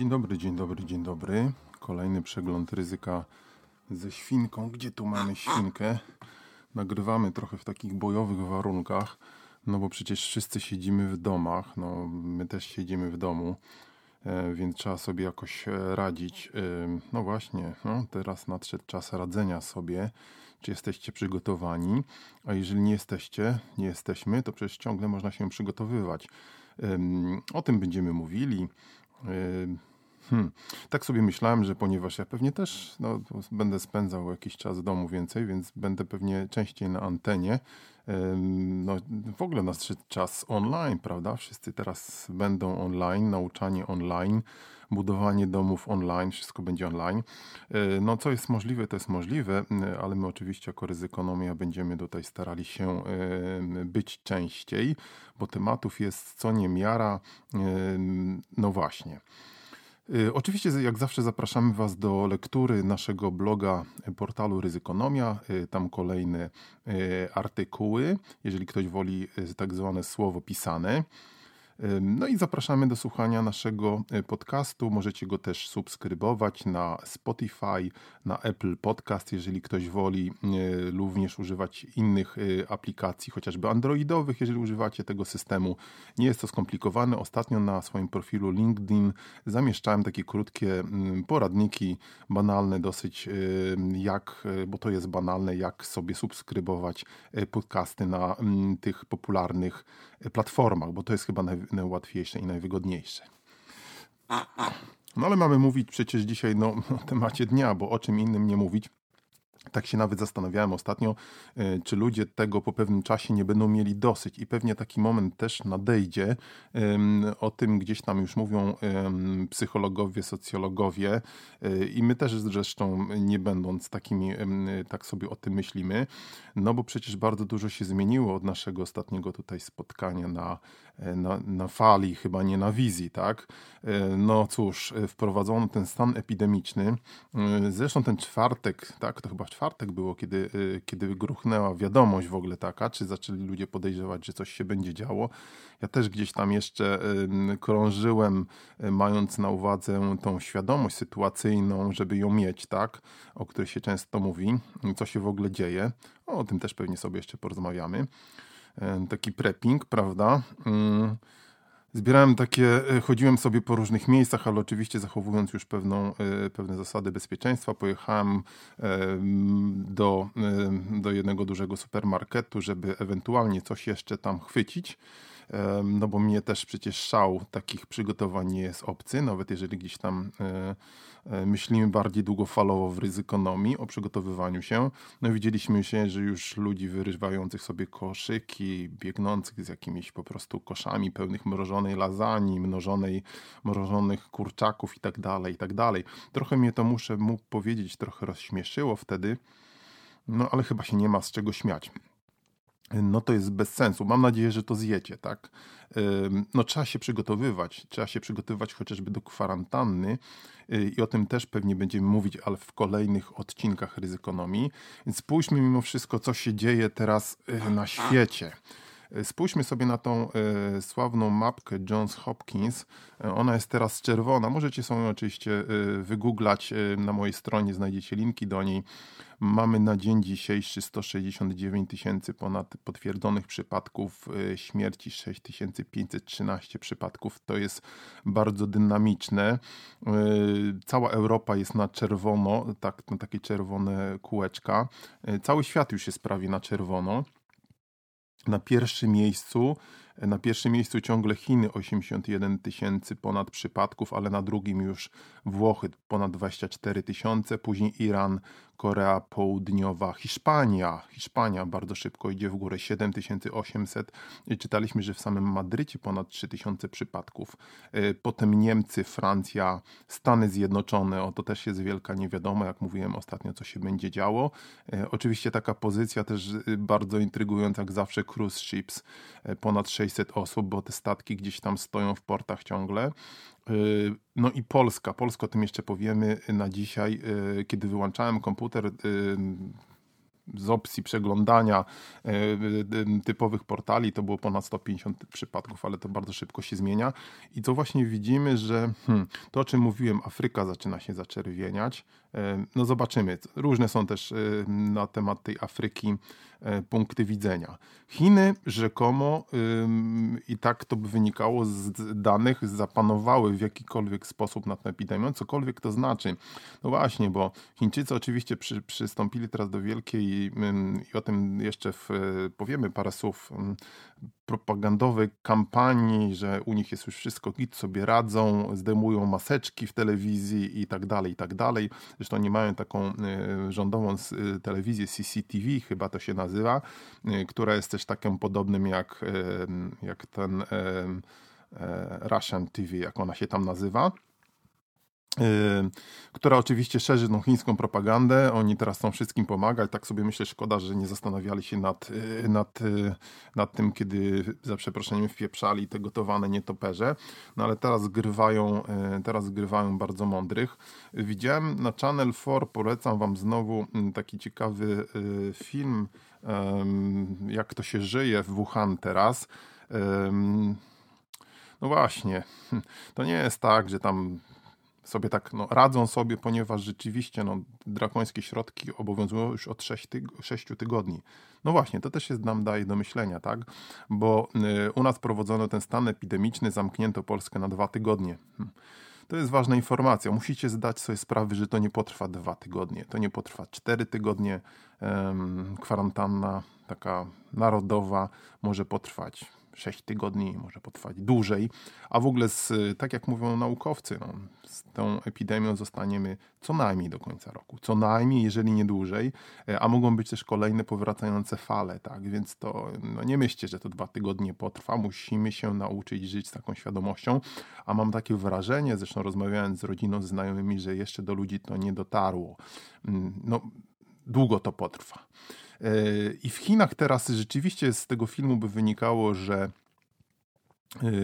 Dzień dobry, dzień dobry, dzień dobry. Kolejny przegląd ryzyka ze świnką. Gdzie tu mamy świnkę? Nagrywamy trochę w takich bojowych warunkach, no bo przecież wszyscy siedzimy w domach, no my też siedzimy w domu, e, więc trzeba sobie jakoś e, radzić. E, no właśnie, no teraz nadszedł czas radzenia sobie. Czy jesteście przygotowani? A jeżeli nie jesteście, nie jesteśmy, to przecież ciągle można się przygotowywać. O tym będziemy mówili. Hmm. Tak sobie myślałem, że ponieważ ja pewnie też no, będę spędzał jakiś czas w domu więcej, więc będę pewnie częściej na antenie. No, w ogóle nadszedł czas online, prawda? Wszyscy teraz będą online, nauczanie online, budowanie domów online, wszystko będzie online. E, no, co jest możliwe, to jest możliwe, ale my oczywiście jako ryzykonomia będziemy tutaj starali się być częściej, bo tematów jest co niemiara. No właśnie. Y, oczywiście, jak zawsze, zapraszamy Was do lektury naszego bloga y, portalu Ryzykonomia. Y, tam kolejne artykuły, jeżeli ktoś woli tak zwane słowo pisane. No i zapraszamy do słuchania naszego e, podcastu. Możecie go też subskrybować na Spotify, na Apple Podcast, jeżeli ktoś woli e, również używać innych e, aplikacji, chociażby androidowych, jeżeli używacie tego systemu. Nie jest to skomplikowane. Ostatnio na swoim profilu LinkedIn zamieszczałem takie krótkie poradniki, banalne dosyć, jak, bo to jest banalne, jak sobie subskrybować podcasty na tych popularnych platformach, bo to jest chyba naj, najłatwiejsze i najwygodniejsze. No ale mamy mówić przecież dzisiaj no, o temacie dnia, bo o czym innym nie mówić. Tak się nawet zastanawiałem ostatnio, e, czy ludzie tego po pewnym czasie nie będą mieli dosyć i pewnie taki moment też nadejdzie. O tym gdzieś tam już mówią psychologowie, socjologowie e, i my też zresztą nie będąc takimi, tak sobie o tym myślimy, no bo przecież bardzo dużo się zmieniło od naszego ostatniego tutaj spotkania na, e, na, na fali, chyba nie na wizji, tak? No cóż, wprowadzono ten stan epidemiczny. Zresztą ten czwartek, tak, to chyba czwartek było, kiedy, y, kiedy gruchnęła wiadomość w ogóle taka, czy zaczęli ludzie podejrzewać, że coś się będzie działo. Ja też gdzieś tam jeszcze krążyłem, y, mając na uwadze tą świadomość sytuacyjną, żeby ją mieć, tak, o której się często mówi, co się w ogóle dzieje. O tym też pewnie sobie jeszcze porozmawiamy. Taki prepping, prawda? Zbierałem takie, e, chodziłem sobie po różnych miejscach, ale oczywiście zachowując już pewną, e, pewne zasady bezpieczeństwa. Pojechałem do, do jednego dużego supermarketu, żeby ewentualnie coś jeszcze tam chwycić no bo mnie też przecież szał takich przygotowań nie jest obcy, nawet jeżeli gdzieś tam e, e, myślimy bardziej długofalowo w ryzykonomii, o przygotowywaniu się. No widzieliśmy się, że już ludzi wyrywających sobie koszyki, biegnących z jakimiś po prostu koszami pełnych mrożonej lazani, mnożonej, mrożonych kurczaków i tak dalej, i tak dalej. Trochę mnie to muszę mu powiedzieć, trochę rozśmieszyło wtedy, no ale chyba się nie ma z czego śmiać no to jest bez sensu. Mam nadzieję, że to zjecie, tak? No trzeba się przygotowywać, trzeba się przygotowywać chociażby do kwarantanny y, i o tym też pewnie będziemy mówić, ale w kolejnych odcinkach ryzykonomii. Więc spójrzmy mimo wszystko, co się dzieje teraz y, na świecie. Spójrzmy sobie na tą e, sławną mapkę Johns Hopkins. E, ona jest teraz czerwona. Możecie sobie oczywiście e, wygooglać na mojej stronie, znajdziecie linki do niej. Mamy na dzień dzisiejszy 169 tysięcy ponad potwierdzonych przypadków śmierci, 6513 przypadków. To jest bardzo dynamiczne. Cała Europa jest na czerwono, tak, na takie czerwone kółeczka. Cały świat już jest prawie na czerwono. Na pierwszym miejscu Na pierwszym miejscu ciągle Chiny 81 tysięcy ponad przypadków, ale na drugim już Włochy ponad 24 tysiące, później Iran, Korea Południowa, Hiszpania. Hiszpania bardzo szybko idzie w górę 7800. Czytaliśmy, że w samym Madrycie ponad 3000 przypadków. E, potem Niemcy, Francja, Stany Zjednoczone. O to też jest wielka niewiadoma, jak mówiłem ostatnio, co się będzie działo. E, oczywiście taka pozycja też e, bardzo intrygująca, jak zawsze cruise ships. Ponad 600 osób, bo te statki gdzieś tam stoją w portach ciągle. No i Polska. Polsko o tym jeszcze powiemy na dzisiaj. Kiedy wyłączałem komputer, z opcji przeglądania typowych portali to było ponad 150 przypadków, ale to bardzo szybko się zmienia. I to właśnie widzimy, że hmm, to o czym mówiłem, Afryka zaczyna się zaczerwieniać. No zobaczymy. Różne są też na temat tej Afryki e, punkty widzenia. Chiny rzekomo i tak to by wynikało z danych, zapanowały w jakikolwiek sposób nad epidemią, cokolwiek to znaczy. No właśnie, bo Chińczycy oczywiście przy, przystąpili teraz do wielkiej i o tym jeszcze w, powiemy parę słów propagandowej kampanii, że u nich jest już wszystko git, sobie radzą, zdejmują maseczki w telewizji i tak dalej, i tak dalej. Zresztą oni mają taką e, rządową e, telewizję CCTV, chyba to się nazywa, e, która jest też takim podobnym jak, jak ten Russian TV, jak ona się tam nazywa. Yy, która oczywiście szerzy tą chińską propagandę. Oni teraz chcą wszystkim pomagać. Tak sobie myślę, szkoda, że nie zastanawiali się nad, yy, nad, yy, nad tym, kiedy za przeproszeniem wpieprzali te gotowane nietoperze. No ale teraz grywają, teraz grywają bardzo mądrych. Widziałem na Channel 4, polecam wam znowu taki ciekawy film, jak to się żyje w Wuhan teraz. No właśnie, to nie jest tak, że tam sobie tak no, radzą sobie, ponieważ rzeczywiście no, drakońskie środki obowiązują już od 6, tyg 6 tygodni. No właśnie, to też jest nam daje do myślenia, tak? Bo y, u nas prowadzono ten stan epidemiczny, zamknięto Polskę na dwa tygodnie. Hmm. To jest ważna informacja. Musicie zdać sobie sprawę, że to nie potrwa dwa tygodnie, to nie potrwa cztery tygodnie. Kwarantanna taka narodowa może potrwać 6 tygodni, może potrwać dłużej, a w ogóle z, tak jak mówią naukowcy, no, z tą epidemią zostaniemy co najmniej do końca roku, co najmniej, jeżeli nie dłużej, e, a mogą być też kolejne powracające fale, tak, więc to no nie myślcie, że to dwa tygodnie potrwa, musimy się nauczyć żyć z taką świadomością, a mam takie wrażenie, zresztą rozmawiając z rodziną, z znajomymi, że jeszcze do ludzi to nie dotarło. Mm, no, długo to potrwa. I w Chinach teraz rzeczywiście z tego filmu by wynikało, że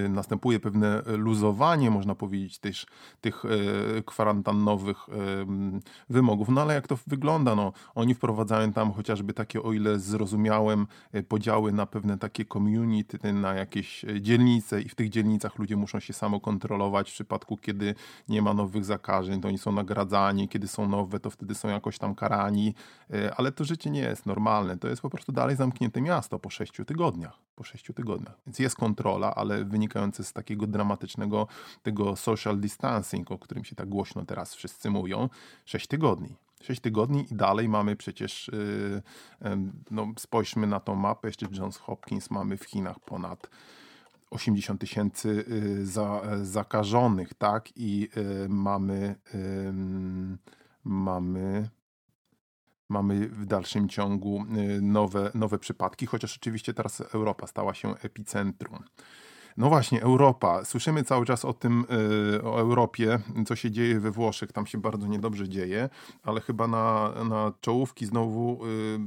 następuje pewne luzowanie, można powiedzieć, też tych y, kwarantannowych wymogów. No ale jak to wygląda? No, oni wprowadzają tam chociażby takie, o ile zrozumiałem, y, podziały na pewne takie community, na jakieś dzielnice i w tych dzielnicach ludzie muszą się samokontrolować w przypadku, kiedy nie ma nowych zakażeń, to oni są nagradzani, kiedy są nowe, to wtedy są jakoś tam karani, ale to życie nie jest normalne. To jest po prostu dalej zamknięte miasto po sześciu tygodniach. Po sześciu tygodniach. Więc jest kontrola, ale wynikające z takiego dramatycznego tego social distancing, o którym się tak głośno teraz wszyscy mówią, 6 tygodni. 6 tygodni i dalej mamy przecież, yy, no spójrzmy na tą mapę, jeszcze Johns Hopkins mamy w Chinach ponad 80 tysięcy yy, za, zakażonych, tak? I y, mamy, mamy mamy w dalszym ciągu y, nowe, nowe przypadki, chociaż oczywiście teraz Europa stała się epicentrum. No właśnie, Europa. Słyszymy cały czas o tym, y, o Europie, co się dzieje we Włoszech. Tam się bardzo niedobrze dzieje, ale chyba na, na czołówki znowu y,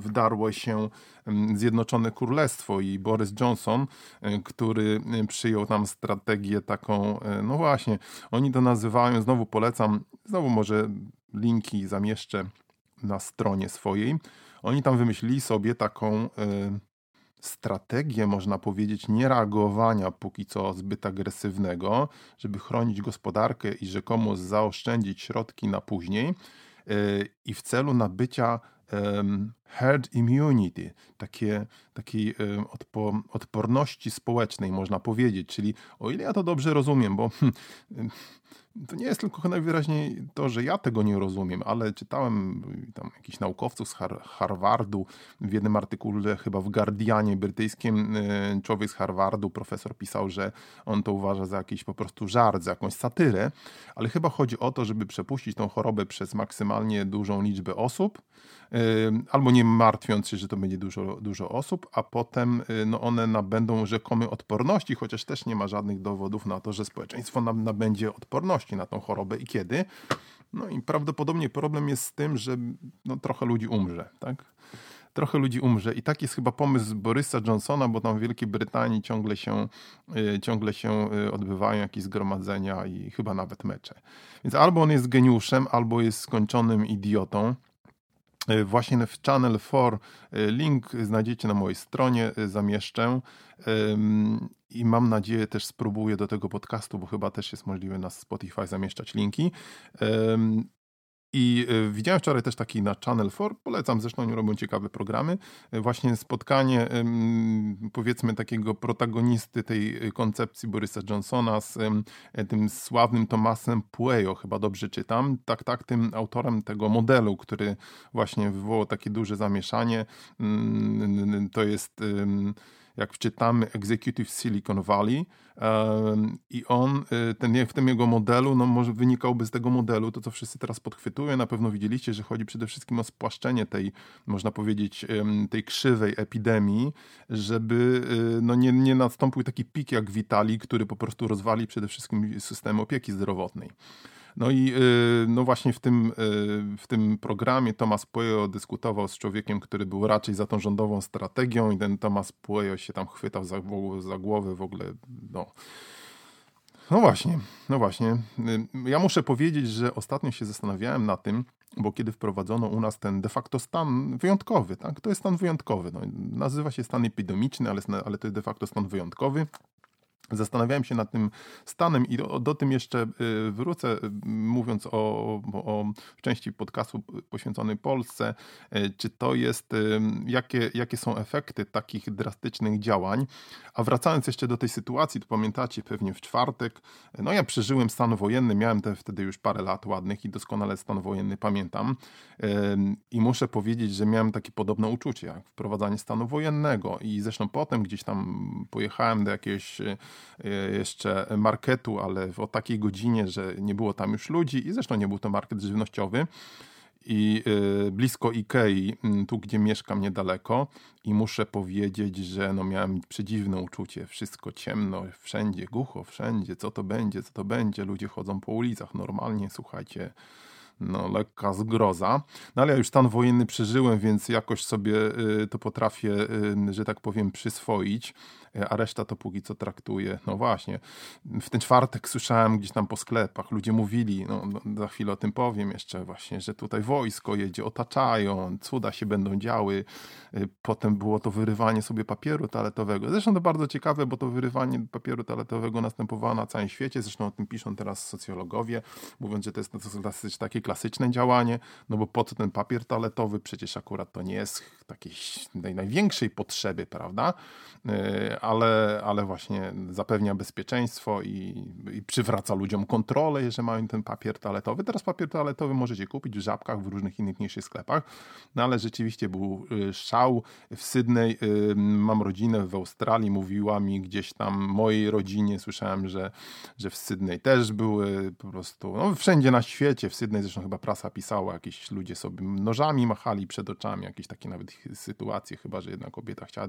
wdarło się mm, Zjednoczone Królestwo i Boris Johnson, y, który przyjął tam strategię taką, no właśnie, oni to nazywają, znowu polecam, znowu może linki zamieszczę na stronie swojej. Oni tam wymyślili sobie taką strategię, można powiedzieć, niereagowania póki co zbyt agresywnego, żeby chronić gospodarkę i rzekomo zaoszczędzić środki na później y, i w celu nabycia herd immunity, takie, takiej odpo, odporności społecznej, można powiedzieć. Czyli o ile ja to dobrze rozumiem, bo hmm, to nie jest tylko najwyraźniej to, że ja tego nie rozumiem, ale czytałem tam jakichś naukowców z Harvardu w jednym artykule, chyba w Guardianie brytyjskim, y, człowiek z Harvardu, profesor pisał, że on to uważa za jakiś po prostu żart, za jakąś satyrę, ale chyba chodzi o to, żeby przepuścić tą chorobę przez maksymalnie dużą liczbę osób, y, albo nie martwiąc się, że to będzie dużo, dużo osób, a potem y, no one nabędą rzekomej odporności, chociaż też nie ma żadnych dowodów na to, że społeczeństwo nabędzie odporności na tą chorobę i kiedy. No i prawdopodobnie problem jest z tym, że no, trochę ludzi umrze, tak? Trochę ludzi umrze i tak jest chyba pomysł Borysa Johnsona, bo tam w Wielkiej Brytanii ciągle się, y, ciągle się y, odbywają jakieś zgromadzenia i chyba nawet mecze. Więc albo on jest geniuszem, albo jest skończonym idiotą. Y, właśnie w Channel 4 link znajdziecie na mojej stronie, zamieszczę. I mam nadzieję też spróbuję do tego podcastu, bo chyba też jest możliwe na Spotify zamieszczać linki. I e, widziałem wczoraj też taki na Channel 4, polecam, zresztą oni robią ciekawe programy, e, właśnie spotkanie powiedzmy takiego protagonisty tej koncepcji Borysa Johnsona z tym sławnym Tomasem Pueyo, chyba dobrze czytam, tak, tak, tym autorem tego modelu, który właśnie wywołał takie duże zamieszanie, mm, to jest jak wczytamy Executive Silicon Valley i on, y, ten, w tym jego modelu, no może wynikałby z tego modelu, to co wszyscy teraz podchwytują, na pewno widzieliście, że chodzi przede wszystkim o spłaszczenie tej, można powiedzieć, tej krzywej epidemii, żeby y, no nie, nie nastąpił taki pik jak w Italii, który po prostu rozwali przede wszystkim system opieki zdrowotnej. No i y, no właśnie w tym, y, w tym programie Tomas Pueyo dyskutował z człowiekiem, który był raczej za tą rządową strategią i ten Tomas Pueyo się tam chwytał za, za głowę w ogóle, no... No właśnie, no właśnie. Y, ja muszę powiedzieć, że ostatnio się zastanawiałem na tym, bo kiedy wprowadzono u nas ten de facto stan wyjątkowy, tak? to jest stan wyjątkowy. No, nazywa się stan epidemiczny, ale, ale to jest de facto stan wyjątkowy. Zastanawiałem się nad tym stanem i do, do tym jeszcze y, wrócę, y, mówiąc o, o, części podcastu poświęconej Polsce, y, czy to jest, jakie, jakie są efekty takich drastycznych działań. A wracając jeszcze do tej sytuacji, to pamiętacie pewnie w czwartek, no ja przeżyłem stan wojenny, miałem te wtedy już parę lat ładnych i doskonale stan wojenny pamiętam. I muszę powiedzieć, że miałem takie podobne uczucie jak wprowadzanie stanu wojennego i zresztą potem gdzieś tam pojechałem do jakiegoś E, jeszcze marketu, ale o takiej godzinie, że nie było tam już ludzi i zresztą nie był to market żywnościowy. I e, blisko Ikei, tu gdzie mieszkam niedaleko i muszę powiedzieć, że no miałem przedziwne uczucie, wszystko ciemno, wszędzie głucho, wszędzie, co to będzie, co to będzie, ludzie chodzą po ulicach. Normalnie, słuchajcie, no, lekka zgroza. No ale ja już stan wojenny przeżyłem, więc jakoś sobie y, to potrafię, y, że tak powiem, przyswoić, y, a reszta to póki co traktuje. No właśnie, w ten czwartek słyszałem gdzieś tam po sklepach, ludzie mówili, no, no za chwilę o tym powiem jeszcze właśnie, że tutaj wojsko jedzie, otaczają, cuda się będą działy. Potem było to wyrywanie sobie papieru toaletowego. Zresztą to bardzo ciekawe, bo to wyrywanie papieru toaletowego następowało na całym świecie. Zresztą o tym piszą teraz socjologowie, mówiąc, że to jest dosyć takie klasyczne działanie, no bo po co ten papier toaletowy? Przecież akurat to nie jest takiej największej potrzeby, prawda? E, ale, ale właśnie zapewnia bezpieczeństwo i, i przywraca ludziom kontrolę, jeżeli mają ten papier toaletowy. Teraz papier toaletowy możecie kupić w żabkach, w różnych innych mniejszych sklepach, no ale rzeczywiście był y, szał w Sydney. Y, mam rodzinę w Australii, mówiła mi gdzieś tam mojej rodzinie, słyszałem, że, że w Sydney też były po prostu, no wszędzie na świecie, w Sydney zresztą chyba prasa pisała, jakieś ludzie sobie nożami machali przed oczami, jakieś takie nawet sytuacje, chyba że jedna kobieta chciała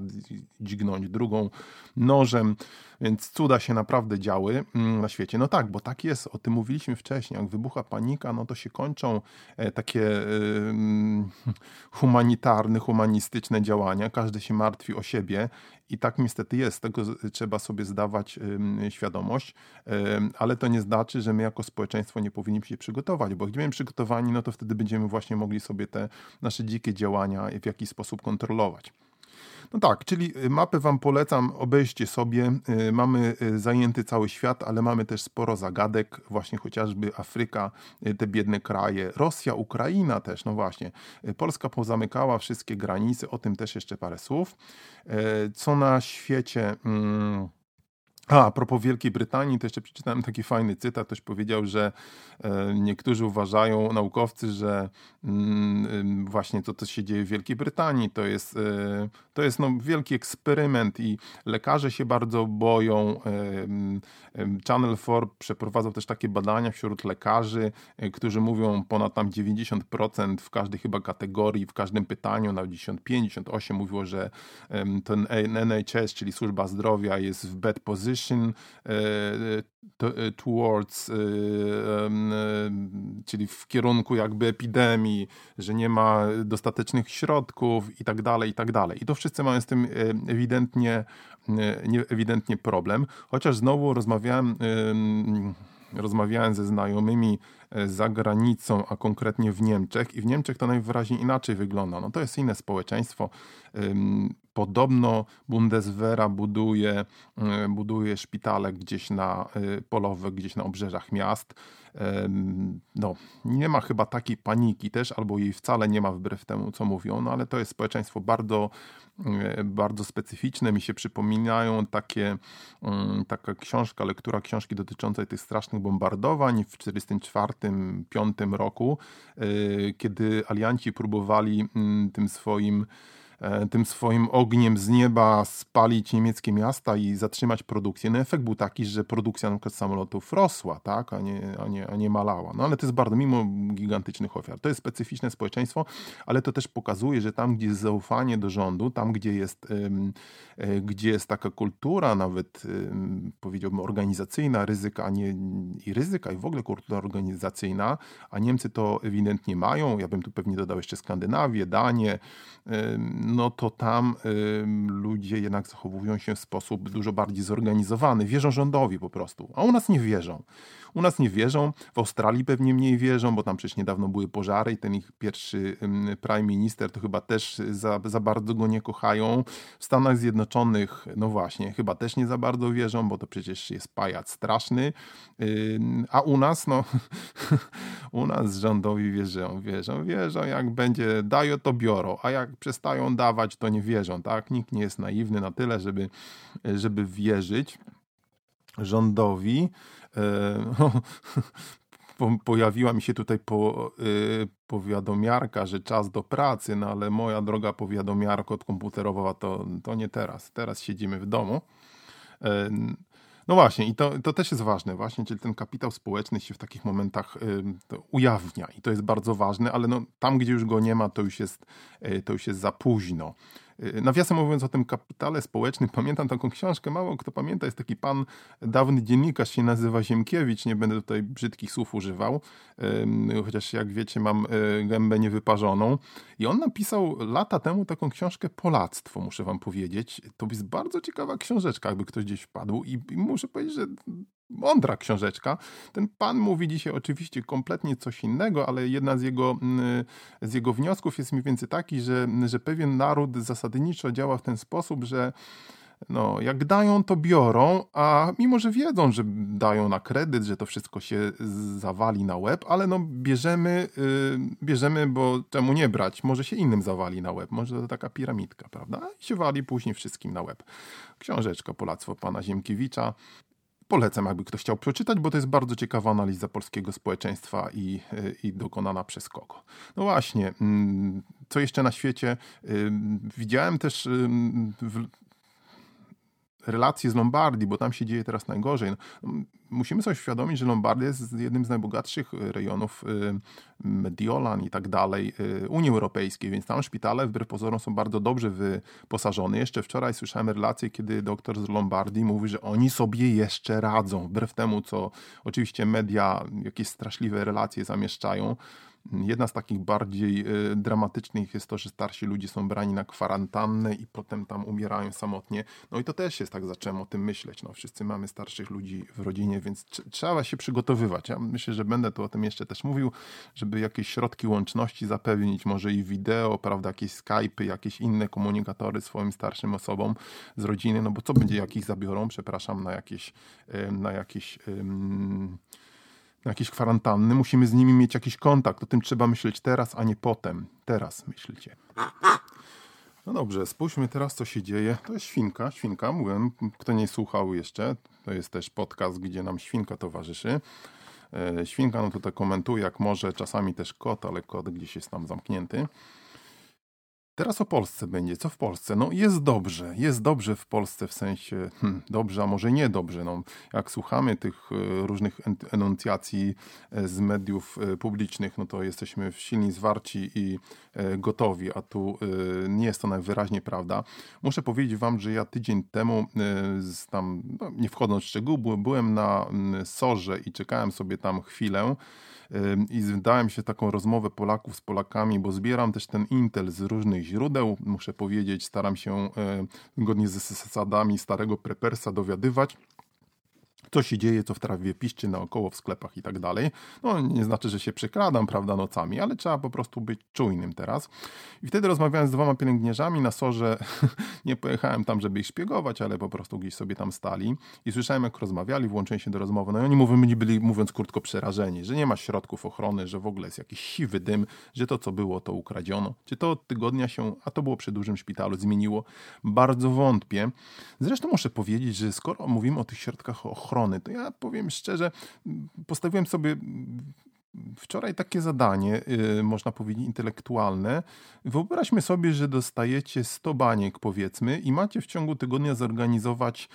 dźgnąć drugą nożem, więc cuda się naprawdę działy mm, na świecie. No tak, bo tak jest, o tym mówiliśmy wcześniej, jak wybucha panika, no to się kończą e, takie humanitarne, humanistyczne działania, każdy się martwi o siebie i tak niestety jest, tego trzeba sobie zdawać świadomość, ale to nie znaczy, że my jako społeczeństwo nie powinniśmy się przygotować, bo gdybyśmy przygotowani, no to wtedy będziemy właśnie mogli sobie te nasze dzikie działania w jakiś sposób kontrolować. No tak, czyli y, mapę Wam polecam, obejrzcie sobie. Y, mamy y, zajęty cały świat, ale mamy też sporo zagadek, właśnie chociażby Afryka, te biedne kraje, Rosja, Ukraina też, no właśnie. Polska pozamykała wszystkie granice, o tym też jeszcze parę słów. Co na świecie. Hmm, A, a propos Wielkiej Brytanii, to jeszcze przeczytałem taki fajny cytat. Ktoś powiedział, że e, niektórzy uważają, naukowcy, że mm, właśnie to, co się dzieje w Wielkiej Brytanii, to jest, e, to jest no, wielki eksperyment i lekarze się bardzo boją. E, Channel 4 przeprowadzał też takie badania wśród lekarzy, którzy mówią ponad tam 90% w każdej chyba kategorii, w każdym pytaniu, na 95, 98 mówiło, że ten NHS, czyli służba zdrowia jest w bad position, e, towards, e, czyli w kierunku jakby epidemii, że nie ma dostatecznych środków i tak dalej, i tak dalej. I to wszyscy mają z tym e, ewidentnie, ewidentnie problem. Chociaż znowu rozmawiałem rozmawiałem ze znajomymi za granicą, a konkretnie w Niemczech i w Niemczech to najwyraźniej inaczej wygląda. No to jest inne społeczeństwo. Podobno Bundeswehra buduje, e, buduje szpitale gdzieś na e, polowe, gdzieś na obrzeżach miast. No, nie ma chyba takiej paniki też, albo jej wcale nie ma wbrew temu, co mówią, no ale to jest społeczeństwo bardzo, e, bardzo specyficzne. Mi się przypominają takie, mm, taka książka, lektura książki dotyczącej tych strasznych bombardowań w 1944-1945 roku, kiedy alianci próbowali mm, tym swoim tym swoim ogniem z nieba spalić niemieckie miasta i zatrzymać produkcję. No efekt był taki, że produkcja przykład samolotów rosła, tak, a nie, a, nie, a nie malała. No ale to jest bardzo, mimo gigantycznych ofiar. To jest specyficzne społeczeństwo, ale to też pokazuje, że tam, gdzie jest zaufanie do rządu, tam, gdzie jest, e, gdzie jest taka kultura nawet, powiedziałbym, organizacyjna, ryzyka, a nie, i ryzyka, i w ogóle kultura organizacyjna, a Niemcy to ewidentnie mają. Ja bym tu pewnie dodał jeszcze Skandynawię, Danię, no to tam ludzie jednak zachowują się w sposób dużo bardziej zorganizowany. Wierzą rządowi po prostu, a u nas nie wierzą. U nas nie wierzą, w Australii pewnie mniej wierzą, bo tam przecież niedawno były pożary i ten ich pierwszy prime minister to chyba też za, za bardzo go nie kochają. W Stanach Zjednoczonych, no właśnie, chyba też nie za bardzo wierzą, bo to przecież jest pajac straszny. A u nas, no, u nas rządowi wierzą, wierzą, wierzą, jak będzie dają, to biorą, a jak przestają dawać, to nie wierzą, tak? Nikt nie jest naiwny na tyle, żeby, żeby wierzyć rządowi. E, pojawiła mi się tutaj po, y, powiadomiarka, że czas do pracy, no ale moja droga powiadomiarka komputerowa to, to nie teraz. Teraz siedzimy w domu. E, no właśnie, i to, to też jest ważne, właśnie, czyli ten kapitał społeczny się w takich momentach y, ujawnia i to jest bardzo ważne, ale no, tam, gdzie już go nie ma, to już jest, to już jest za późno. Y, nawiasem mówiąc o tym kapitale społecznym, pamiętam taką książkę, mało kto pamięta, jest taki pan, dawny dziennikarz się nazywa Ziemkiewicz, nie będę tutaj brzydkich słów używał, chociaż jak wiecie mam y, gębę niewyparzoną i on napisał lata temu taką książkę Polactwo, muszę wam powiedzieć. To jest bardzo ciekawa książeczka, jakby ktoś gdzieś wpadł i, i muszę powiedzieć, że mądra książeczka. Ten pan mówi dzisiaj oczywiście kompletnie coś innego, ale jedna z jego, mm, z jego wniosków jest mniej więcej taki, że, że pewien naród zasadniczo działa w ten sposób, że no, jak dają, to biorą, a mimo, że wiedzą, że dają na kredyt, że to wszystko się zawali na łeb, ale no bierzemy, yy, bierzemy, bo czemu nie brać? Może się innym zawali na łeb, może to taka piramidka, prawda? I się wali później wszystkim na łeb. Książeczka Polactwo pana Ziemkiewicza. Polecam, jakby ktoś chciał przeczytać, bo to jest bardzo ciekawa analiza polskiego społeczeństwa i, i dokonana przez kogo. No właśnie, mm, co jeszcze na świecie? Widziałem też w relacje z Lombardii, bo tam się dzieje teraz najgorzej. No, musimy sobie świadomić, że Lombardia jest jednym z najbogatszych rejonów Mediolan i tak dalej Unii Europejskiej, więc tam szpitale wbrew pozorom są bardzo dobrze wyposażone. Jeszcze wczoraj słyszałem relację, kiedy doktor z Lombardii mówi, że oni sobie jeszcze radzą, wbrew temu, co oczywiście media jakieś straszliwe relacje zamieszczają. Jedna z takich bardziej e, dramatycznych jest to, że starsi ludzie są brani na kwarantannę i potem tam umierają samotnie. No i to też jest tak, zacząłem o tym myśleć. No, wszyscy mamy starszych ludzi w rodzinie, więc trzeba się przygotowywać. Ja myślę, że będę tu o tym jeszcze też mówił, żeby jakieś środki łączności zapewnić, może i wideo, prawda, jakieś Skype'y, jakieś inne komunikatory swoim starszym osobom z rodziny, no bo co będzie, jak ich zabiorą, przepraszam, na jakieś, na jakieś na jakieś kwarantanny, musimy z nimi mieć jakiś kontakt. O tym trzeba myśleć teraz, a nie potem. Teraz myślcie. No dobrze, spójrzmy teraz, co się dzieje. To jest świnka, świnka, mówiłem, kto nie słuchał jeszcze, to jest też podcast, gdzie nam świnka towarzyszy. E, świnka, no tutaj komentuje, jak może, czasami też kot, ale kot gdzieś jest tam zamknięty. Teraz o Polsce będzie. Co w Polsce? No jest dobrze. Jest dobrze w Polsce w sensie hmm, dobrze, a może nie dobrze. No, jak słuchamy tych e, różnych enuncjacji e, z mediów e, publicznych, no to jesteśmy silni, zwarci i gotowi, a tu nie jest to najwyraźniej prawda. Muszę powiedzieć wam, że ja tydzień temu, tam, no, nie wchodząc w szczegóły, byłem na Sorze i czekałem sobie tam chwilę i zdałem się taką rozmowę Polaków z Polakami, bo zbieram też ten intel z różnych źródeł. Muszę powiedzieć, staram się zgodnie ze zasadami starego prepersa dowiadywać co się dzieje, co w trawie piszczy naokoło w sklepach i tak dalej. No nie znaczy, że się przekradam, prawda, nocami, ale trzeba po prostu być czujnym teraz. I wtedy rozmawiałem z dwoma pielęgniarzami na sorze. nie pojechałem tam, żeby ich szpiegować, ale po prostu gdzieś sobie tam stali i słyszałem, jak rozmawiali, włączyłem się do rozmowy. No i oni mówili, byli, mówiąc krótko, przerażeni, że nie ma środków ochrony, że w ogóle jest jakiś siwy dym, że to, co było, to ukradziono. Czy to od tygodnia się, a to było przy dużym szpitalu, zmieniło? Bardzo wątpię. Zresztą muszę powiedzieć, że skoro mówimy o tych środkach ochrony, ochrony, to ja powiem szczerze, postawiłem sobie wczoraj takie zadanie, yy, można powiedzieć intelektualne. Wyobraźmy sobie, że dostajecie 100 baniek powiedzmy i macie w ciągu tygodnia zorganizować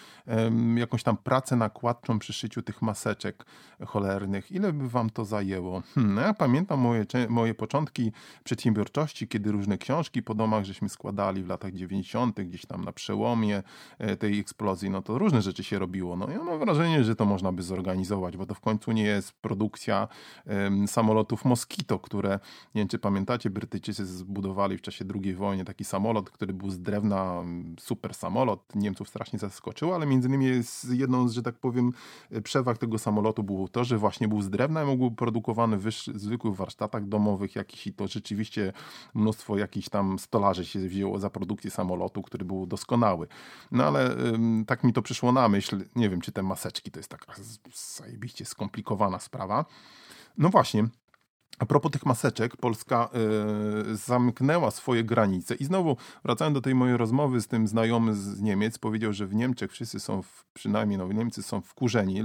jakąś tam pracę nakładczą przy szyciu tych maseczek cholernych. Ile by wam to zajęło? Hmm, ja pamiętam moje, moje początki przedsiębiorczości, kiedy różne książki po domach żeśmy składali w latach 90., gdzieś tam na przełomie e, tej eksplozji, no to różne rzeczy się robiło. No ja mam wrażenie, że to można by zorganizować, bo to w końcu nie jest produkcja samolotów Mosquito, które, nie wiem czy pamiętacie, Brytyjczycy zbudowali w czasie II wojny taki samolot, który był z drewna, super samolot, Niemców strasznie zaskoczył, ale między innymi jedną z, że tak powiem, przewag tego samolotu było to, że właśnie był z drewna i mógł być produkowany w zwykłych warsztatach domowych jakiś i to rzeczywiście mnóstwo jakichś tam stolarzy się wzięło za produkcję samolotu, który był doskonały. No ale tak mi to przyszło na myśl, nie wiem czy te maseczki to jest taka zajebiście skomplikowana sprawa. No właśnie, a propos tych maseczek, Polska y, zamknęła swoje granice i znowu wracając do tej mojej rozmowy z tym znajomym z Niemiec, powiedział, że w Niemczech wszyscy są, w, przynajmniej no, Niemcy są wkurzeni,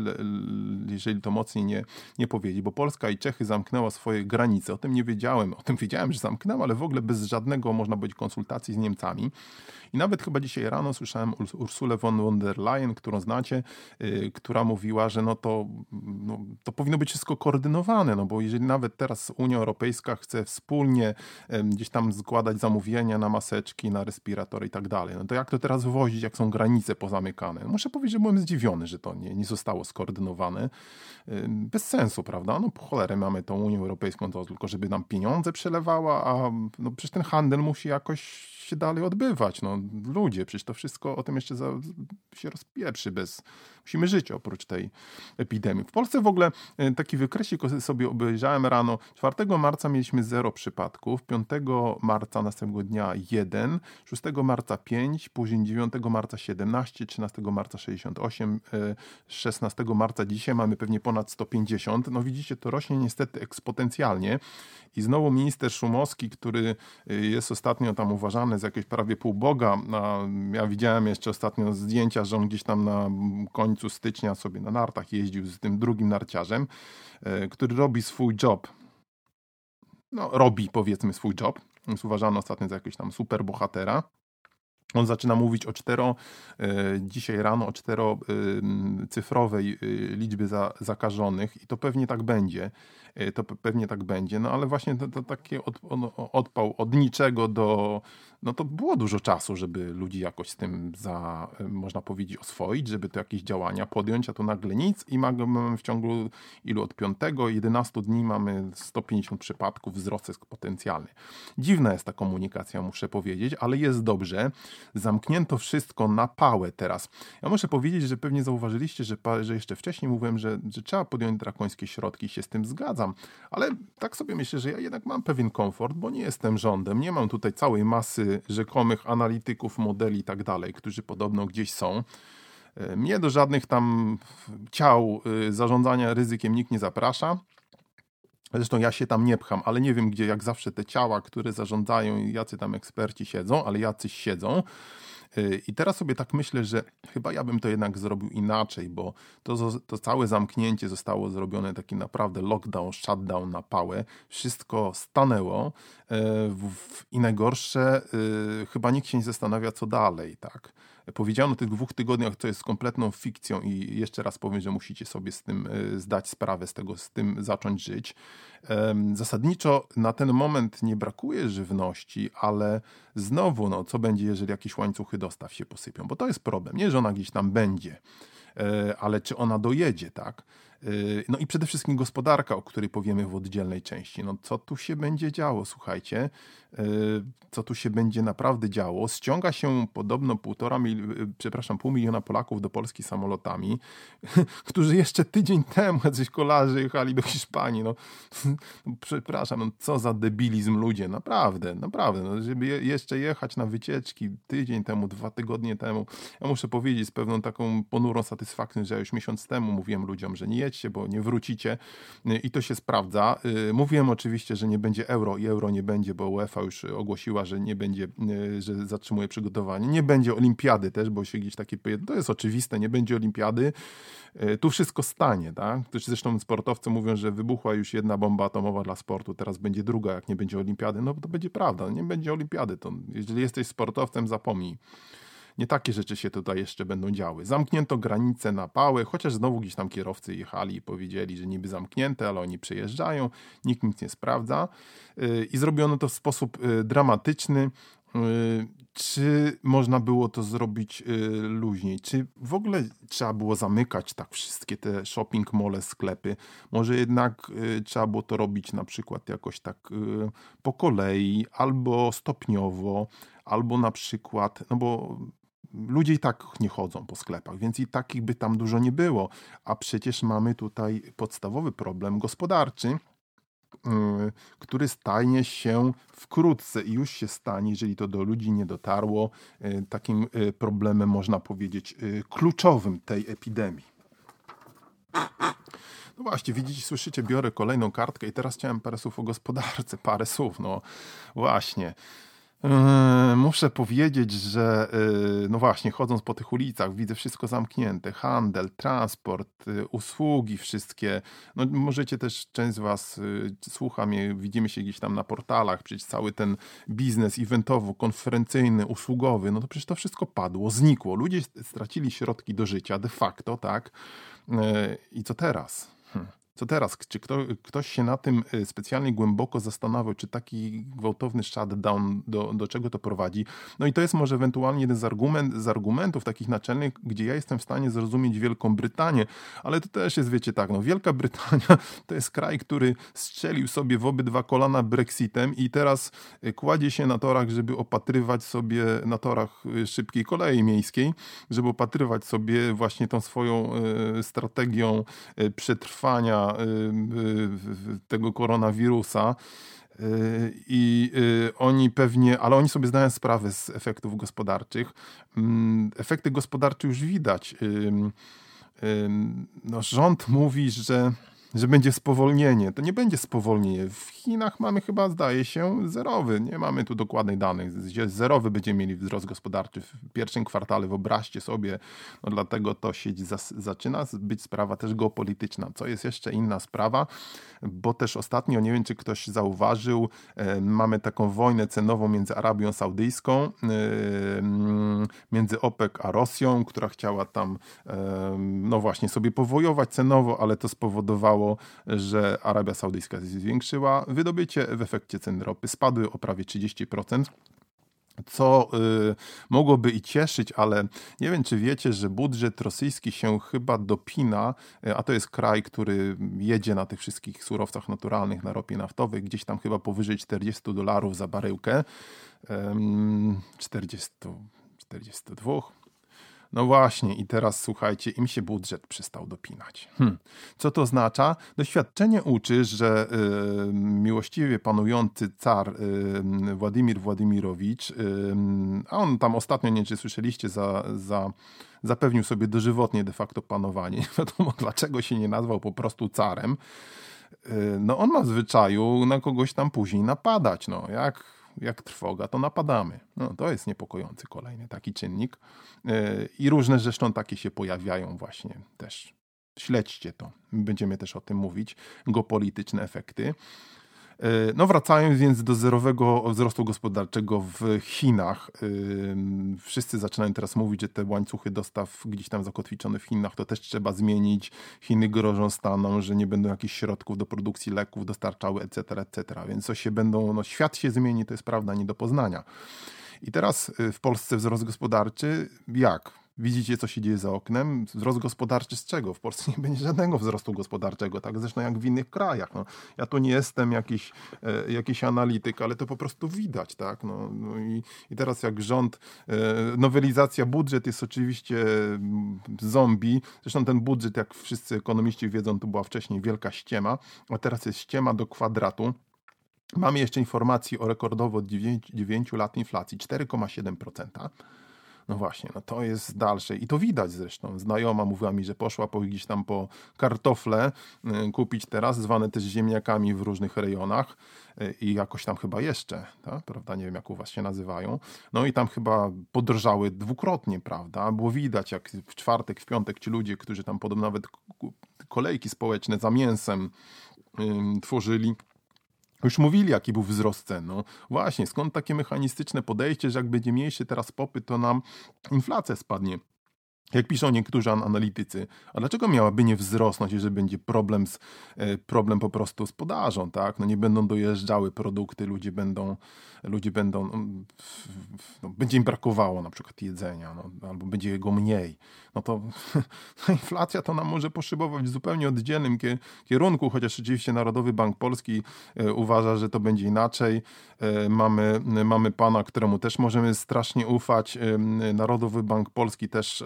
jeżeli to mocniej nie, nie powiedzieć, bo Polska i Czechy zamknęła swoje granice. O tym nie wiedziałem, o tym wiedziałem, że zamknęła, ale w ogóle bez żadnego, można powiedzieć, konsultacji z Niemcami. I nawet chyba dzisiaj rano słyszałem Ursulę von der Leyen, którą znacie, y, która mówiła, że no to, no, to powinno być wszystko koordynowane, no bo jeżeli nawet teraz Unia Europejska chce wspólnie gdzieś tam składać zamówienia na maseczki, na respiratory i tak dalej, no to jak to teraz wywozić, jak są granice pozamykane? Muszę powiedzieć, że byłem zdziwiony, że to nie, nie zostało skoordynowane. Bez sensu, prawda? No po cholerę mamy tą Unię Europejską, to tylko żeby nam pieniądze przelewała, a no przecież ten handel musi jakoś się dalej odbywać. No, ludzie, przecież to wszystko o tym jeszcze za, się rozpieprzy bez... Musimy żyć oprócz tej epidemii. W Polsce w ogóle e, taki wykresik sobie obejrzałem rano. 4 marca mieliśmy 0 przypadków, 5 marca następnego dnia 1, 6 marca 5, później 9 marca 17, 13 marca 68, 16 e, marca dzisiaj mamy pewnie ponad 150. No widzicie, to rośnie niestety eksponencjalnie i znowu minister Szumowski, który e, jest ostatnio tam uważany z jakiegoś prawie półboga. Ja widziałem jeszcze ostatnio zdjęcia, że on gdzieś tam na końcu stycznia sobie na nartach jeździł z tym drugim narciarzem, e, który robi swój job. No, robi powiedzmy swój job. Jest uważany ostatnio za jakiegoś tam super bohatera. On zaczyna mówić o cztero, e, dzisiaj rano o czterocyfrowej e, liczbie zakażonych i to pewnie tak będzie. E, to pewnie tak będzie. No ale właśnie to, to taki od, odpał od niczego do. No to było dużo czasu, żeby ludzi jakoś z tym za, e, można powiedzieć, oswoić, żeby to jakieś działania podjąć, a tu nagle nic i mamy w ciągu ilu od 5-11 dni mamy 150 przypadków, wzrost jest potencjalny. Dziwna jest ta komunikacja, muszę powiedzieć, ale jest dobrze. Zamknięto wszystko na pałę teraz. Ja muszę powiedzieć, że pewnie zauważyliście, że, że jeszcze wcześniej mówiłem, że, że trzeba podjąć drakońskie środki się z tym zgadzam ale tak sobie myślę, że ja jednak mam pewien komfort, bo nie jestem rządem, nie mam tutaj całej masy rzekomych analityków, modeli i tak dalej, którzy podobno gdzieś są. E, mnie do żadnych tam ciał y, zarządzania ryzykiem nikt nie zaprasza. Zresztą ja się tam nie pcham, ale nie wiem, gdzie jak zawsze te ciała, które zarządzają, jacy tam eksperci siedzą, ale jacyś siedzą. Y, I teraz sobie tak myślę, że chyba ja bym to jednak zrobił inaczej, bo to, to całe zamknięcie zostało zrobione taki naprawdę lockdown, shutdown na pałę. Wszystko stanęło y, i najgorsze, y, chyba nikt się nie zastanawia, co dalej, tak? Powiedziano o tych dwóch tygodniach, co jest kompletną fikcją i jeszcze raz powiem, że musicie sobie z tym zdać sprawę, z tego, z tym zacząć żyć. Zasadniczo na ten moment nie brakuje żywności, ale znowu, no, co będzie, jeżeli jakieś łańcuchy dostaw się posypią? Bo to jest problem. Nie, że ona gdzieś tam będzie, e, ale czy ona dojedzie, tak? Y, no i przede wszystkim gospodarka, o której powiemy w oddzielnej części. No co tu się będzie działo, słuchajcie, y, co tu się będzie naprawdę działo. Ściąga się podobno półtora, mil, y, przepraszam, pół miliona Polaków do Polski samolotami, którzy jeszcze tydzień temu jacyś kolarze jechali do Hiszpanii. No, no przepraszam, no, co za debilizm ludzie, naprawdę, naprawdę. No, żeby je, jeszcze jechać na wycieczki tydzień temu, dwa tygodnie temu, ja muszę powiedzieć z pewną taką ponurą satysfakcją, że ja już miesiąc temu mówiłem ludziom, że nie jedźcie, bo nie wrócicie y, i to się sprawdza. Y, mówiłem oczywiście, że nie będzie euro i euro nie będzie, bo UEFA już ogłosiła, że nie będzie, y, że zatrzymuje przygotowanie. Nie będzie olimpiady też, bo się gdzieś takie, to jest oczywiste, nie będzie olimpiady. Tu wszystko stanie, tak? Zresztą sportowcy mówią, że wybuchła już jedna bomba atomowa dla sportu, teraz będzie druga, jak nie będzie olimpiady. No to będzie prawda, nie będzie olimpiady. To jeżeli jesteś sportowcem, zapomnij. Nie takie rzeczy się tutaj jeszcze będą działy. Zamknięto granice na pałę, chociaż znowu gdzieś tam kierowcy jechali i powiedzieli, że niby zamknięte, ale oni przejeżdżają, nikt nic nie sprawdza. Y, I zrobiono to w sposób y, dramatyczny. Y, czy można było to zrobić luźniej? Czy w ogóle trzeba było zamykać tak wszystkie te shopping mole, sklepy? Może jednak trzeba było to robić na przykład jakoś tak po kolei, albo stopniowo, albo na przykład, no bo ludzie i tak nie chodzą po sklepach, więc i takich by tam dużo nie było. A przecież mamy tutaj podstawowy problem gospodarczy, y, który stanie się wkrótce i już się stanie, jeżeli to do ludzi nie dotarło, y, takim y, problemem, można powiedzieć, kluczowym tej epidemii. No właśnie, widzicie, słyszycie, biorę kolejną kartkę i teraz chciałem parę słów o gospodarce, parę słów, no właśnie. Yy, muszę powiedzieć, że yy, no właśnie, chodząc po tych ulicach, widzę wszystko zamknięte: handel, transport, yy, usługi, wszystkie. No, możecie też, część z Was słucha mnie, widzimy się gdzieś tam na portalach, przecież cały ten biznes eventowo-konferencyjny, usługowy, no to przecież to wszystko padło, znikło. Ludzie stracili środki do życia de facto, tak? I co teraz? Hm. Co teraz? Czy kto, ktoś się na tym y, specjalnie głęboko zastanawiał, czy taki gwałtowny shutdown, do, do czego to prowadzi? No i to jest może ewentualnie jeden z, argument, z argumentów takich naczelnych, gdzie ja jestem w stanie zrozumieć Wielką Brytanię, ale to też jest, wiecie, tak, no Wielka Brytania to jest kraj, który strzelił sobie w obydwa kolana Brexitem i teraz y, kładzie się na torach, żeby opatrywać sobie na torach y, szybkiej kolei miejskiej, żeby opatrywać sobie właśnie tą swoją strategią przetrwania Y, y, tego koronawirusa. Y, I oni pewnie, ale oni sobie zdają sprawę z efektów gospodarczych. Mm, efekty gospodarcze już widać. No, rząd mówi, że że będzie spowolnienie. To nie będzie spowolnienie. W Chinach mamy chyba, zdaje się, zerowy. Nie mamy tu dokładnych danych. Zerowy będziemy mieli wzrost gospodarczy w pierwszym kwartale. Wyobraźcie sobie, no dlatego to się zaczyna być sprawa też geopolityczna. Co jest jeszcze inna sprawa, bo też ostatnio, nie wiem czy ktoś zauważył, e, mamy taką wojnę cenową między Arabią Saudyjską, e, między OPEC a Rosją, która chciała tam, e, no właśnie, sobie powojować cenowo, ale to spowodowało że Arabia Saudyjska zwiększyła wydobycie, w efekcie ceny ropy spadły o prawie 30% co y, mogłoby i cieszyć, ale nie wiem, czy wiecie, że budżet rosyjski się chyba dopina, y, a to jest kraj, który jedzie na tych wszystkich surowcach naturalnych, na ropie naftowej, gdzieś tam chyba powyżej 40 dolarów za baryłkę. Y, 40, 42, no właśnie, i teraz słuchajcie, im się budżet przestał dopinać. Hmm. Co to oznacza? Doświadczenie uczy, że y, miłościwie panujący car y, Władimir Władimirowicz, y, a on tam ostatnio, nie wiem czy słyszeliście, za, za, zapewnił sobie dożywotnie de facto panowanie. Nie wiadomo dlaczego się nie nazwał po prostu carem. no on ma w zwyczaju na kogoś tam później napadać. No, jak, jak trwoga, to napadamy. No, to jest niepokojący kolejny taki czynnik. I różne zresztą takie się pojawiają właśnie też. Śledźcie to. Będziemy też o tym mówić. Geopolityczne efekty. E, no wracając więc do zerowego wzrostu gospodarczego w Chinach. Wszyscy zaczynają teraz mówić, że te łańcuchy dostaw gdzieś tam zakotwiczone w Chinach to też trzeba zmienić. Chiny grożą Stanom, że nie będą jakichś środków do produkcji leków dostarczały, etc., etc. Więc co się będą, no świat się zmieni, to jest prawda nie do poznania. I teraz e, w Polsce wzrost gospodarczy jak? Widzicie, co się dzieje za oknem. Wzrost gospodarczy z czego? W Polsce nie będzie żadnego wzrostu gospodarczego, tak zresztą jak w innych krajach. No, ja tu nie jestem jakiś, e, jakiś analityk, ale to po prostu widać. Tak? No, no i, i teraz jak rząd, e, nowelizacja budżet jest oczywiście mm, zombie. Zresztą ten budżet, jak wszyscy ekonomiści wiedzą, to była wcześniej wielka ściema, a teraz jest ściema do kwadratu. Mamy jeszcze informacje o rekordowo od 9, 9 lat inflacji 4,7%. No właśnie, no to jest dalsze i to widać zresztą. Znajoma mówiła mi, że poszła po gdzieś tam po kartofle y, kupić teraz, zwane też ziemniakami w różnych rejonach y, i jakoś tam chyba jeszcze, tak? prawda? Nie wiem jak u was się nazywają. No i tam chyba podrżały dwukrotnie, prawda? Było widać jak w czwartek, w piątek ci ludzie, którzy tam podobno nawet kolejki społeczne za mięsem tworzyli, już mówili, jaki był wzrost cen. No właśnie, skąd takie mechanistyczne podejście, że jak będzie mniejszy teraz popyt, to nam inflacja spadnie. Jak piszą niektórzy analitycy, a dlaczego miałaby nie wzrosnąć, jeżeli będzie problem, z, e, problem po prostu z podażą, tak? No nie będą dojeżdżały produkty, ludzie będą, ludzie będą, no, no, będzie im brakowało na przykład jedzenia, no, albo będzie jego mniej. No to inflacja to nam może poszybować w zupełnie oddzielnym kierunku, chociaż oczywiście Narodowy Bank Polski e, uważa, że to będzie inaczej. E, mamy, mamy pana, któremu też możemy strasznie ufać. Narodowy Bank Polski też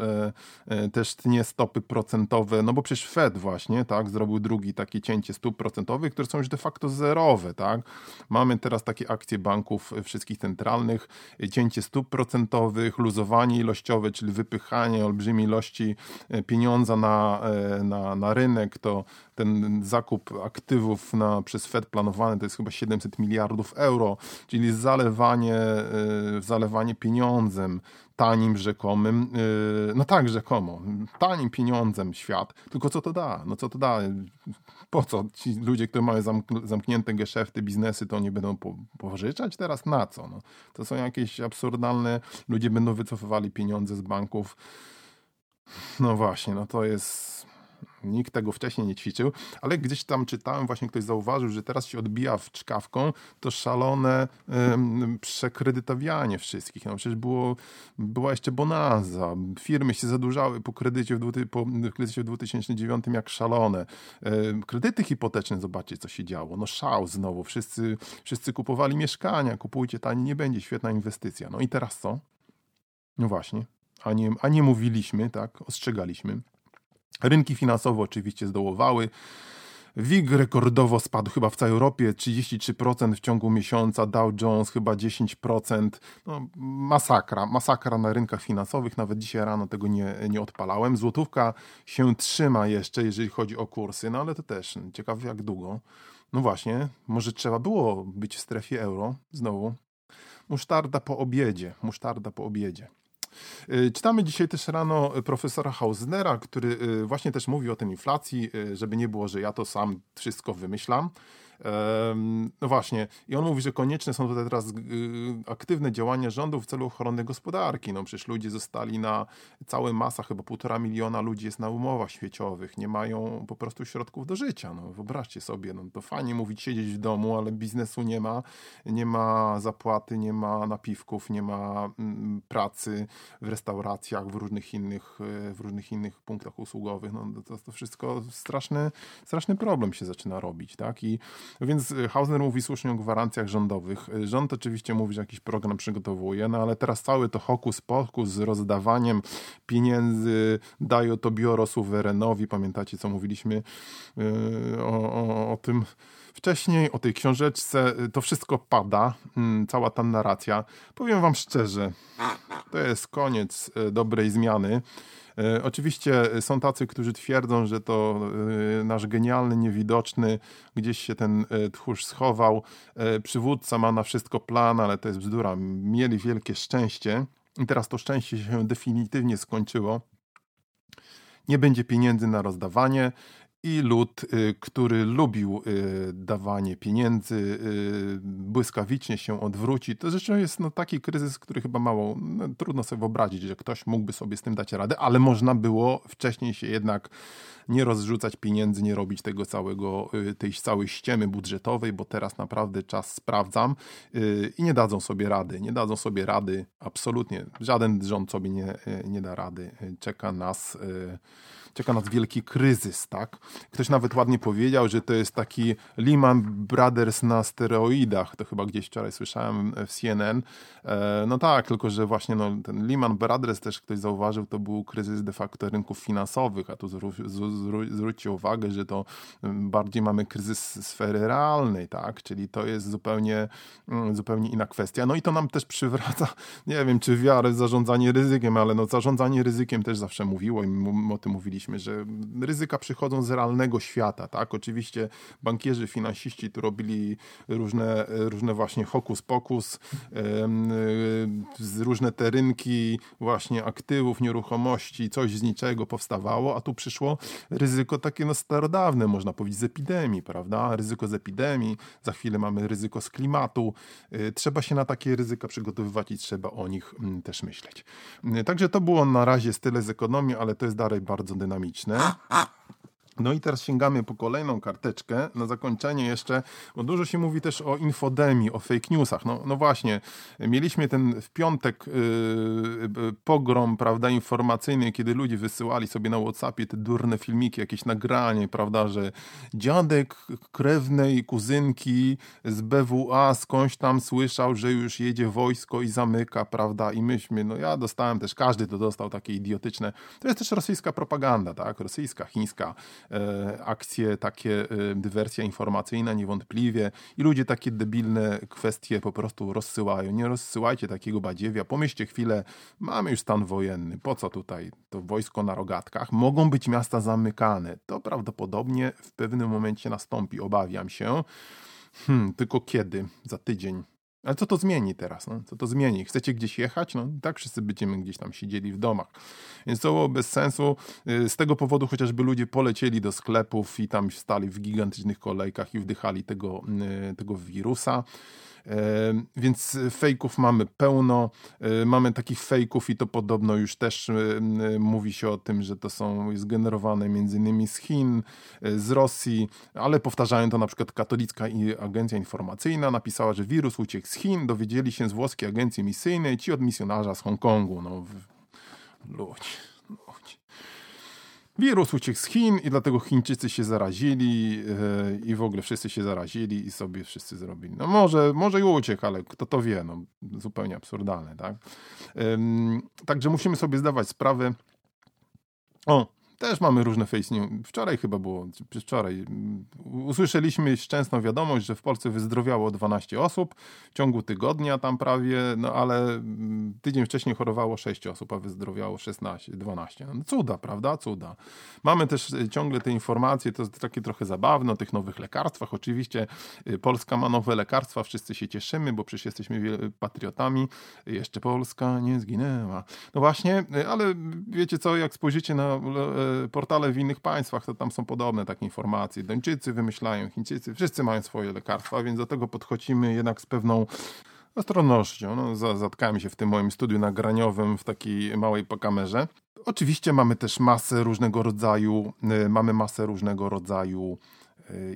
E, też tnie stopy procentowe, no bo przecież Fed właśnie, tak, zrobił drugi takie cięcie stóp procentowych, które są już de facto zerowe, tak. Mamy teraz takie akcje banków wszystkich centralnych, cięcie stóp procentowych, luzowanie ilościowe, czyli wypychanie olbrzymiej ilości e, pieniądza na, e, na, na rynek, to ten zakup aktywów na, przez Fed planowany to jest chyba 700 miliardów euro, czyli zalewanie, zalewanie pieniądzem, tanim rzekomym, no tak, rzekomo, tanim pieniądzem świat, tylko co to da? No co to da? Po co? Ci ludzie, którzy mają zamknięte geszefty, biznesy, to nie będą pożyczać teraz? Na co? No, to są jakieś absurdalne, ludzie będą wycofywali pieniądze z banków. No właśnie, no to jest Nikt tego wcześniej nie ćwiczył, ale gdzieś tam czytałem, właśnie ktoś zauważył, że teraz się odbija w czkawką to szalone um, przekredytowianie wszystkich. No przecież było, była jeszcze bonanza. Firmy się zadłużały po kredycie w, po kredycie w 2009 jak szalone. Kredyty hipoteczne, zobaczcie co się działo. No szał znowu. Wszyscy, wszyscy kupowali mieszkania. Kupujcie tanie, nie będzie. Świetna inwestycja. No i teraz co? No właśnie. A nie, a nie mówiliśmy, tak? Ostrzegaliśmy. Rynki finansowe oczywiście zdołowały. WIG rekordowo spadł chyba w całej Europie 33% w ciągu miesiąca, Dow Jones chyba 10%. No, masakra, masakra na rynkach finansowych. Nawet dzisiaj rano tego nie, nie odpalałem. Złotówka się trzyma jeszcze, jeżeli chodzi o kursy, no ale to też ciekawe jak długo. No właśnie, może trzeba było być w strefie euro znowu. Musztarda po obiedzie, musztarda po obiedzie. Y, czytamy dzisiaj też rano profesora Hausnera, który y, właśnie też mówi o tej inflacji, y, żeby nie było, że ja to sam wszystko wymyślam. No właśnie, i on mówi, że konieczne są tutaj teraz y, aktywne działania rządu w celu ochrony gospodarki. No przecież ludzie zostali na całe masa, chyba półtora miliona ludzi jest na umowach świeciowych, nie mają po prostu środków do życia. No wyobraźcie sobie, no to fajnie mówić siedzieć w domu, ale biznesu nie ma, nie ma zapłaty, nie ma napiwków, nie ma mm, pracy w restauracjach, w różnych innych, w różnych innych punktach usługowych. No to, to wszystko straszny, straszny problem się zaczyna robić, tak? I więc y, Hausner mówi słusznie o gwarancjach rządowych. Y, rząd oczywiście mówi, że jakiś program przygotowuje, no ale teraz cały to hokus pokus z rozdawaniem pieniędzy daje to biuro suwerenowi. Pamiętacie, co mówiliśmy y, o, o, o tym wcześniej, o tej książeczce. To wszystko pada, mm, cała ta narracja. Powiem wam szczerze, to jest koniec dobrej zmiany. Oczywiście są tacy, którzy twierdzą, że to nasz genialny, niewidoczny, gdzieś się ten tchórz schował. Przywódca ma na wszystko plan, ale to jest bzdura. Mieli wielkie szczęście i teraz to szczęście się definitywnie skończyło. Nie będzie pieniędzy na rozdawanie i lud, y, który lubił y, dawanie pieniędzy, y, błyskawicznie się odwróci. To zresztą jest no, taki kryzys, który chyba mało, no, trudno sobie wyobrazić, że ktoś mógłby sobie z tym dać radę, ale można było wcześniej się jednak nie rozrzucać pieniędzy, nie robić tego całego, tej całej ściemy budżetowej, bo teraz naprawdę czas sprawdzam i nie dadzą sobie rady. Nie dadzą sobie rady, absolutnie. Żaden rząd sobie nie, nie da rady. Czeka nas czeka nas wielki kryzys, tak? Ktoś nawet ładnie powiedział, że to jest taki Lehman Brothers na steroidach, to chyba gdzieś wczoraj słyszałem w CNN. E, no tak, tylko że właśnie no, ten Lehman Brothers też ktoś zauważył, to był kryzys de facto rynków finansowych, a tu zwróćcie uwagę, że to bardziej mamy kryzys sfery realnej, tak? Czyli to jest zupełnie, mm, zupełnie inna kwestia. No i to nam też przywraca, nie wiem, czy wiarę w zarządzanie ryzykiem, ale no zarządzanie ryzykiem też zawsze mówiło i o tym mówiliśmy mówiliśmy, że ryzyka przychodzą z realnego świata, tak? Oczywiście bankierzy, finansiści tu robili różne, różne właśnie hokus pokus, różne te rynki właśnie aktywów, nieruchomości, coś z niczego powstawało, a tu przyszło ryzyko takie no starodawne, można powiedzieć, z epidemii, prawda? Ryzyko z epidemii, za chwilę mamy ryzyko z klimatu. Y, trzeba się na takie ryzyka przygotowywać i trzeba o nich mm, też myśleć. Y, także to było na razie tyle z ekonomii, ale to jest dalej bardzo dynamiczne dynamiczne. No i teraz sięgamy po kolejną karteczkę. Na zakończenie jeszcze, bo dużo się mówi też o infodemii, o fake newsach. No, no właśnie, mieliśmy ten w piątek yy, pogrom, prawda, informacyjny, kiedy ludzie wysyłali sobie na Whatsappie te durne filmiki, jakieś nagranie, prawda, że dziadek krewnej kuzynki z BWA skądś tam słyszał, że już jedzie wojsko i zamyka, prawda, i myśmy, no ja dostałem też, każdy to dostał takie idiotyczne. To jest też rosyjska propaganda, tak, rosyjska, chińska, akcje, takie e, dywersja informacyjna niewątpliwie i ludzie takie debilne kwestie po prostu rozsyłają. Nie rozsyłajcie takiego badziewia, pomyślcie chwilę, mamy już stan wojenny, po co tutaj to wojsko na rogatkach? Mogą być miasta zamykane. To prawdopodobnie w pewnym momencie nastąpi, obawiam się. Hmm, tylko kiedy? Za tydzień, ale co to zmieni teraz? No? Co to zmieni? Chcecie gdzieś jechać? No tak wszyscy będziemy gdzieś tam siedzieli w domach. Więc to było bez sensu. Y, z tego powodu chociażby ludzie polecieli do sklepów i tam stali w gigantycznych kolejkach i wdychali tego, y, tego wirusa. Więc fejków mamy pełno. Mamy takich fejków i to podobno już też mówi się o tym, że to są zgenerowane między innymi z Chin, e, z Rosji, ale powtarzają to na przykład katolicka agencja informacyjna napisała, że wirus uciekł z Chin, dowiedzieli się z włoskiej agencji misyjnej, ci od misjonarza z Hongkongu. No, ludzi. Wirus uciekł z Chin i dlatego Chińczycy się zarazili yy, i w ogóle wszyscy się zarazili i sobie wszyscy zrobili. No może, może i uciekł, ale kto to wie, no zupełnie absurdalne, tak? Yy, także musimy sobie zdawać sprawę. O, też mamy różne face news. Wczoraj chyba było, czy wczoraj, mm, usłyszeliśmy szczęsną wiadomość, że w Polsce wyzdrowiało 12 osób w ciągu tygodnia tam prawie, no ale mm, tydzień wcześniej chorowało 6 osób, a wyzdrowiało 16, 12. No, cuda, prawda? Cuda. Mamy też e, ciągle te informacje, to jest takie trochę zabawne o tych nowych lekarstwach. Oczywiście e, Polska ma nowe lekarstwa, wszyscy się cieszymy, bo przecież jesteśmy patriotami. Jeszcze Polska nie zginęła. No właśnie, e, ale wiecie co, jak spojrzycie na portale w innych państwach, to tam są podobne takie informacje. Duńczycy wymyślają, Chińczycy, wszyscy mają swoje lekarstwa, więc do tego podchodzimy jednak z pewną ostrożnością. No, zatkałem się w tym moim studiu nagraniowym w takiej małej kamerze. Oczywiście mamy też masę różnego rodzaju, y, mamy masę różnego rodzaju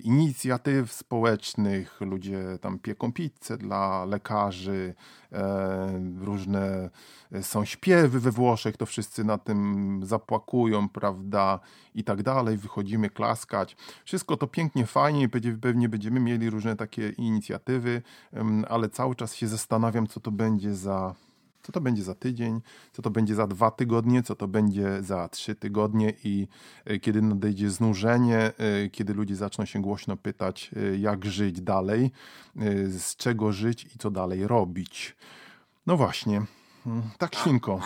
inicjatyw społecznych, ludzie tam pieką pizzę dla lekarzy, e, różne e, są śpiewy we Włoszech, to wszyscy na tym zapłakują, prawda, i tak dalej, wychodzimy klaskać. Wszystko to pięknie, fajnie, pewnie będziemy mieli różne takie inicjatywy, ale cały czas się zastanawiam, co to będzie za co to będzie za tydzień, co to będzie za dwa tygodnie, co to będzie za trzy tygodnie i e, kiedy nadejdzie znużenie, e, kiedy ludzie zaczną się głośno pytać, e, jak żyć dalej, z czego żyć i co dalej robić. No właśnie. Mm, tak, Świnko.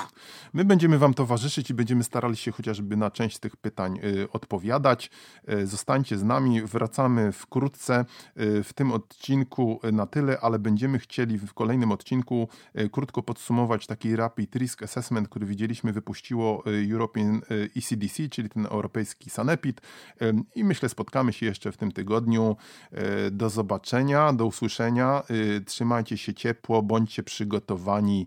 My będziemy Wam towarzyszyć i będziemy starali się chociażby na część tych pytań y, odpowiadać. Y, zostańcie z nami, wracamy wkrótce. Y, w tym odcinku na tyle, ale będziemy chcieli w kolejnym odcinku krótko podsumować taki Rapid Risk Assessment, który widzieliśmy wypuściło European ECDC, czyli ten europejski sanepid. I myślę, spotkamy się jeszcze w tym tygodniu. Do zobaczenia, do usłyszenia. Trzymajcie się ciepło, bądźcie przygotowani.